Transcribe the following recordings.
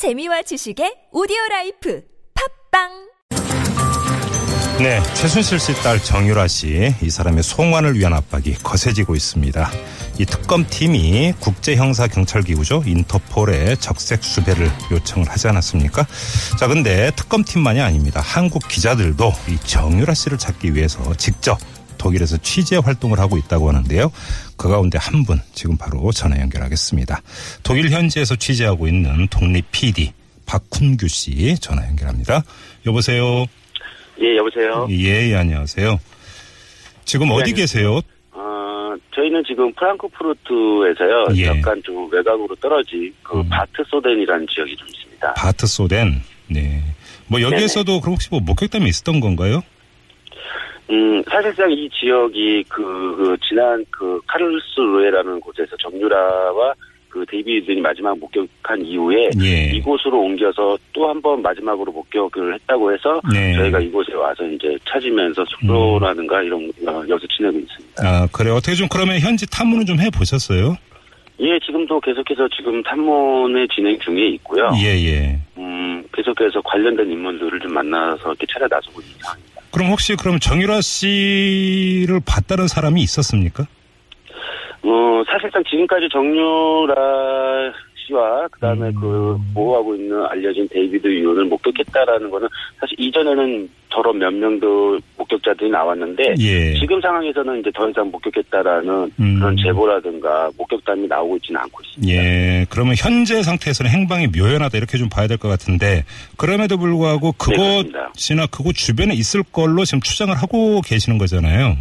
재미와 지식의 오디오 라이프 팟빵 네, 최순실 씨 딸 정유라 씨, 이 사람의 송환을 위한 압박이 거세지고 있습니다. 이 특검팀이 국제형사경찰기구죠. 인터폴에 적색 수배를 요청을 하지 않았습니까? 자, 근데 특검팀만이 아닙니다. 한국 기자들도 이 정유라 씨를 찾기 위해서 직접 독일에서 취재 활동을 하고 있다고 하는데요. 그 가운데 한 분 지금 바로 전화 연결하겠습니다. 독일 현지에서 취재하고 있는 독립 PD 박훈규 씨 전화 연결합니다. 여보세요. 예, 여보세요. 예, 예, 안녕하세요. 지금 어디 안녕하세요. 계세요? 어, 저희는 지금 프랑크푸르트에서요. 예. 약간 좀 외곽으로 떨어진 그 음. 바트소덴이라는 지역이 좀 있습니다. 바트 소덴. 네. 뭐 여기에서도 그럼 혹시 뭐 목격담이 있었던 건가요? 음, 사실상 이 지역이 그, 그 지난 그 카를스 루에라는 곳에서 정유라와 그 데이비드니 마지막 목격한 이후에 예. 이곳으로 옮겨서 또 한 번 마지막으로 목격을 했다고 해서 네. 저희가 이곳에 와서 이제 찾으면서 숙소라든가 이런 어, 여기서 지내고 있습니다. 아, 그래요. 어떻게 좀 그러면 현지 탐문을 좀 해보셨어요? 예, 지금도 계속해서 지금 탐문의 진행 중에 있고요. 예, 예. 음, 계속해서 관련된 인물들을 좀 만나서 이렇게 차려 나서고 있는 상황입니다. 그럼 혹시 그럼 정유라 씨를 봤다는 사람이 있었습니까? 어, 사실상 지금까지 정유라 씨와 그다음에 음. 그 보호하고 있는 알려진 데이비드 유언을 목격했다라는 거는 사실 이전에는 저런 몇 명도 목격자들이 나왔는데 예. 지금 상황에서는 이제 더 이상 목격했다라는 음. 그런 제보라든가 목격담이 나오고 있지는 않고 있습니다. 예. 그러면 현재 상태에서는 행방이 묘연하다 이렇게 좀 봐야 될 것 같은데 그럼에도 불구하고 네. 그곳이나 그곳 주변에 있을 걸로 지금 추정을 하고 계시는 거잖아요.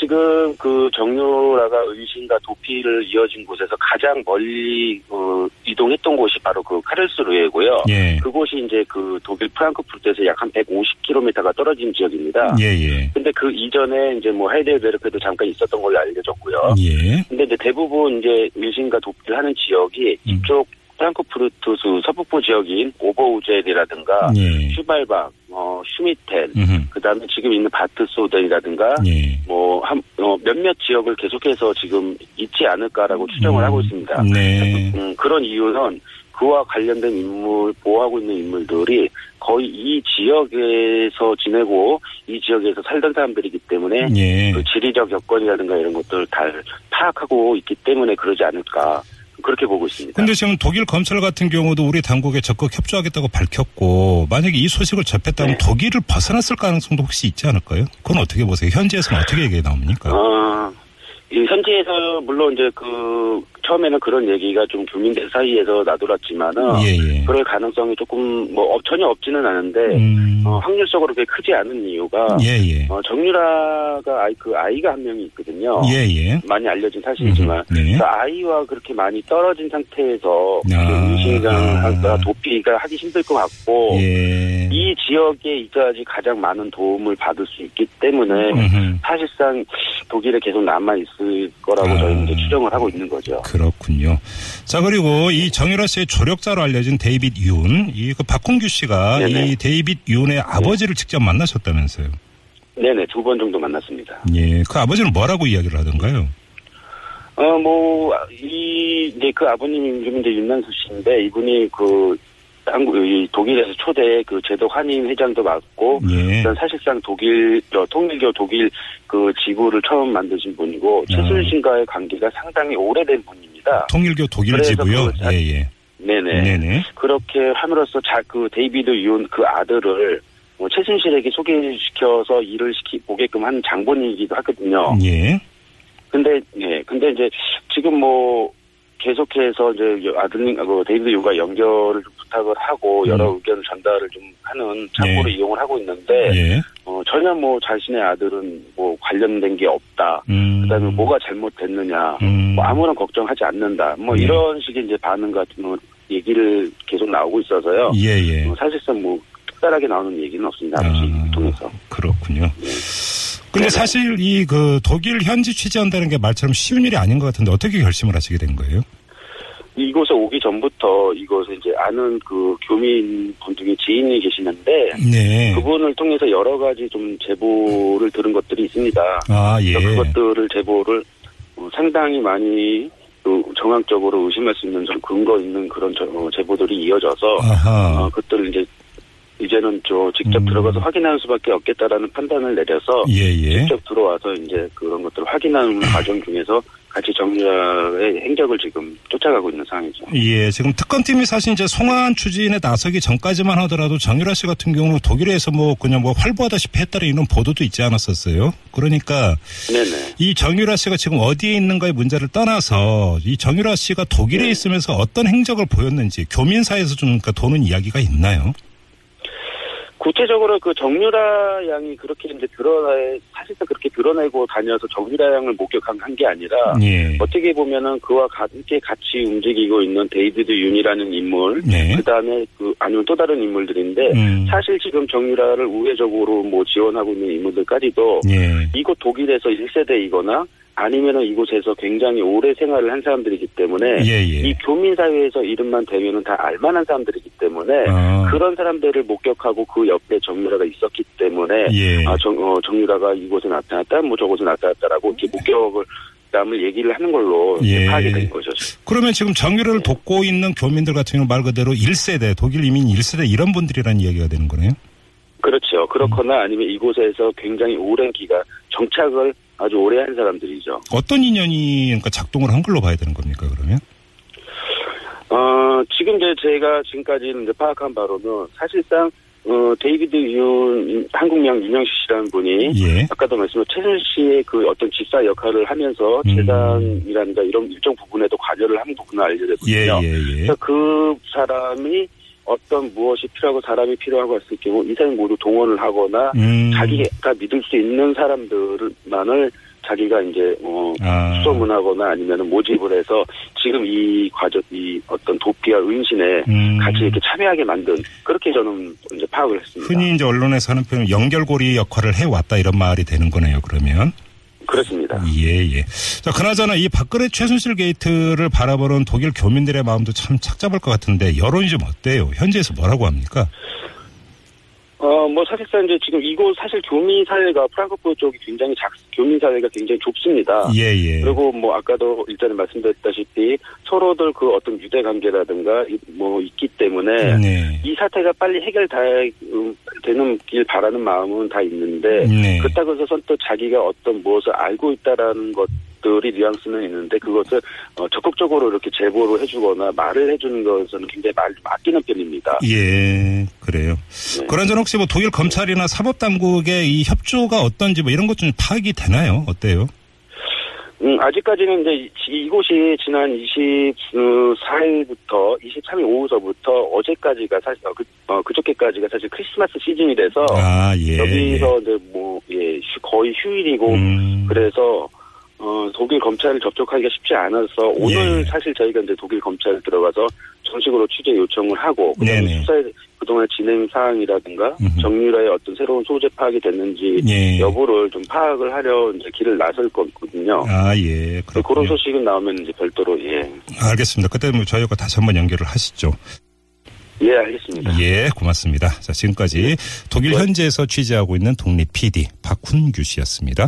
지금 그 정유라가 의심과 도피를 이어진 곳에서 가장 멀리 어, 이동했던 곳이 바로 그 카를스루에고요. 예. 그곳이 이제 그 독일 프랑크푸르트에서 약 한 150km가 떨어진 지역입니다. 예, 예. 근데 그 이전에 이제 뭐 하이델베르크도 잠깐 있었던 걸로 알려졌고요. 예. 근데 이제 대부분 이제 의심과 도피를 하는 지역이 음. 이쪽 프랑크푸르트 수 서북부 지역인 오버우젤이라든가 예. 슈발박, 어, 슈미텐. 그다음에 지금 있는 바트소덴이라든가 예. 뭐, 한, 어, 몇몇 지역을 계속해서 지금 있지 않을까라고 추정을 음. 하고 있습니다. 네. 음, 그런 이유는 그와 관련된 인물, 보호하고 있는 인물들이 거의 이 지역에서 지내고 이 지역에서 살던 사람들이기 때문에 예. 그 지리적 여건이라든가 이런 것들을 다 파악하고 있기 때문에 그러지 않을까. 그렇게 보고 있습니다. 근데 지금 독일 검찰 같은 경우도 우리 당국에 적극 협조하겠다고 밝혔고 만약에 이 소식을 접했다면 네. 독일을 벗어났을 가능성도 혹시 있지 않을까요? 그건 어떻게 보세요? 현지에서는 어떻게 얘기 나옵니까? 어, 이 현지에서 물론 이제 그 처음에는 그런 얘기가 좀 교민들 사이에서 나돌았지만은 예, 예. 그럴 가능성이 조금 뭐 없- 전혀 없지는 않은데 음, 어, 확률적으로 그렇게 크지 않은 이유가 예, 예. 어, 정유라가 아이 그 아이가 한 명이 있거든요. 예, 예. 많이 알려진 사실이지만 음, 네. 그 아이와 그렇게 많이 떨어진 상태에서 아, 의심과 아. 도피가 하기 힘들 것 같고 예. 이 지역에 있어야지 가장 많은 도움을 받을 수 있기 때문에 음흠. 사실상 독일에 계속 남아 있을 거라고 아. 저희는 이제 추정을 하고 있는 거죠. 그 렇군요. 자 그리고 이 정유라 씨의 조력자로 알려진 데이빗 윤, 이 그 박홍규 씨가 네네. 이 데이빗 윤의 아버지를 직접 만나셨다면서요? 네네 두 번 정도 만났습니다. 예, 그 아버지는 뭐라고 이야기를 하던가요? 어, 뭐, 이, 이제 그 아버님 이름이 이제 윤난수 씨인데, 이분이 그, 한국, 독일에서 초대 그 재독 한인 회장도 맡고, 예. 사실상 독일, 저 통일교 독일 그 지부를 처음 만드신 분이고, 아. 최순실과의 관계가 상당히 오래된 분입니다. 통일교 독일 지부요. 그 자- 예, 예. 네네. 네네. 그렇게 함으로써 자, 그 데이비드 윤 그 아들을 뭐 최순실에게 소개시켜서 일을 시키, 보게끔 한 장본인이기도 하거든요. 예. 근데 예 근데 이제 지금 뭐 계속해서 이제 아드님 그 데이비드 유가 연결을 좀 부탁을 하고 음. 여러 의견 전달을 좀 하는 창구를 예. 이용을 하고 있는데 예. 어, 전혀 뭐 자신의 아들은 뭐 관련된 게 없다. 음. 그다음에 뭐가 잘못됐느냐. 음. 뭐 아무런 걱정하지 않는다. 뭐 예. 이런 식의 이제 반응 같은 뭐 얘기를 계속 나오고 있어서요. 예, 예. 어, 사실상 뭐 특별하게 나오는 얘기는 없습니다. 아버지 아, 통해서. 그렇군요. 예. 근데 네네. 사실 이 그 독일 현지 취재한다는 게 말처럼 쉬운 일이 아닌 것 같은데 어떻게 결심을 하시게 된 거예요? 이곳에 오기 전부터 이곳에 이제 아는 그 교민 분 중에 지인이 계시는데 네. 그분을 통해서 여러 가지 좀 제보를 들은 것들이 있습니다. 아, 예. 그것들을 제보를 어, 상당히 많이 그 정황적으로 의심할 수 있는 좀 근거 있는 그런 저- 어, 제보들이 이어져서 아하. 어, 그것들을 이제 이제는 저 직접 음. 들어가서 확인하는 수밖에 없겠다라는 판단을 내려서 예, 예. 직접 들어와서 이제 그런 것들을 확인하는 과정 중에서 같이 정유라의 행적을 지금 쫓아가고 있는 상황이죠. 예, 지금 특검팀이 사실 이제 송환 추진에 나서기 전까지만 하더라도 정유라 씨 같은 경우는 독일에서 뭐 그냥 뭐 활보하다시피 했다는 이런 보도도 있지 않았었어요. 그러니까 네네. 이 정유라 씨가 지금 어디에 있는가의 문제를 떠나서 이 정유라 씨가 독일에 네. 있으면서 어떤 행적을 보였는지 교민사에서 좀 그러니까 도는 이야기가 있나요? 구체적으로 그 정유라 양이 그렇게 이제 드러나 사실상 그렇게 드러내고 다녀서 정유라 양을 목격한 한게 아니라 예. 어떻게 보면은 그와 함께 같이 움직이고 있는 데이비드 윤이라는 인물, 네. 그 다음에 그 아니면 또 다른 인물들인데 음. 사실 지금 정유라를 우회적으로 뭐 지원하고 있는 인물들까지도 예. 이곳 독일에서 1세대이거나 아니면은 이곳에서 굉장히 오래 생활을 한 사람들이기 때문에 예, 예. 이 교민 사회에서 이름만 대면은 다 알만한 사람들이기 때문에 아. 그런 사람들을 목격하고 그 옆에 정유라가 있었기 때문에 예. 아, 정, 어, 정유라가 이 곳에 나타났다, 뭐 저곳에 나타났다라고 이렇게 목격을 남을 얘기를 하는 걸로 예. 파악이 된 거죠. 그러면 지금 정유라를 돕고 있는 교민들 같은 경우 말 그대로 1세대, 독일 이민 1세대 이런 분들이라는 이야기가 되는 거네요. 그렇죠. 그렇거나 아니면 이곳에서 굉장히 오랜 기간 정착을 아주 오래 한 사람들이죠. 어떤 인연이 그러니까 작동을 한 걸로 봐야 되는 겁니까, 그러면? 어, 지금 이제 제가 지금까지는 이제 파악한 바로는 사실상 어, 데이비드 윤 한국명 윤영식 씨라는 분이 예. 아까도 말씀드린 최순실 씨의 그 어떤 집사 역할을 하면서 음. 재단이라든가 이런 일정 부분에도 관여를 한 부분을 알게 예, 됐거든요. 예, 예. 그래서 그 사람이 어떤 무엇이 필요하고 사람이 필요하고 했을 경우 이 사람이 모두 동원을 하거나 음. 자기가 믿을 수 있는 사람들만을 자기가 이제 어 아. 수소문 하거나 아니면 모집을 해서 지금 이 과정 이 어떤 도피와 은신에 음. 같이 이렇게 참여하게 만든 그렇게 저는 이제 파악을 했습니다. 흔히 이제 언론에서 하는 표현 연결고리 역할을 해 왔다 이런 말이 되는 거네요, 그러면. 그렇습니다. 예, 예. 자, 그나저나 이 박근혜 최순실 게이트를 바라보는 독일 교민들의 마음도 참 착잡할 것 같은데 여론이 좀 어때요? 현지에서 뭐라고 합니까? 어, 뭐, 사실상 이제 지금 이곳 사실 교민 사회가 프랑크푸르 쪽이 굉장히 작, 교민 사회가 굉장히 좁습니다. 예, 예. 그리고 뭐 아까도 일전에 말씀드렸다시피 서로들 그 어떤 유대 관계라든가 이- 뭐 있기 때문에 네. 이 사태가 빨리 해결되는 길 바라는 마음은 다 있는데 네. 그렇다고 해서 선뜻 자기가 어떤 무엇을 알고 있다라는 것 들이 뉘앙스는 있는데 그것을 어, 적극적으로 이렇게 제보를 해주거나 말을 해주는 것은 굉장히 말 아끼는 편입니다. 예, 그래요. 네. 그런저런 혹시 뭐 독일 검찰이나 사법당국의 이 협조가 어떤지 뭐 이런 것 좀 파악이 되나요? 어때요? 음, 아직까지는 이제 이- 이곳이 지난 24일부터 23일 오후서부터 어제까지가 사실 어, 그, 어, 그저께까지가 사실 크리스마스 시즌이 돼서 아, 예. 여기서 이제 뭐 예, 휴- 거의 휴일이고 음. 그래서 어, 독일 검찰을 접촉하기가 쉽지 않아서 오늘 예. 사실 저희가 이제 독일 검찰에 들어가서 정식으로 취재 요청을 하고 그다음에. 수사의 그동안 진행 사항이라든가 음흠. 정유라의 어떤 새로운 소재 파악이 됐는지 예. 여부를 좀 파악을 하려 이제 길을 나설 거거든요. 아, 예. 그런 그렇군요. 소식은 나오면 이제 별도로 예. 알겠습니다. 그때 뭐 저희가 다시 한번 연결을 하시죠. 예, 알겠습니다. 예, 고맙습니다. 자, 지금까지 독일 네. 현지에서 취재하고 있는 독립 PD 박훈규 씨였습니다.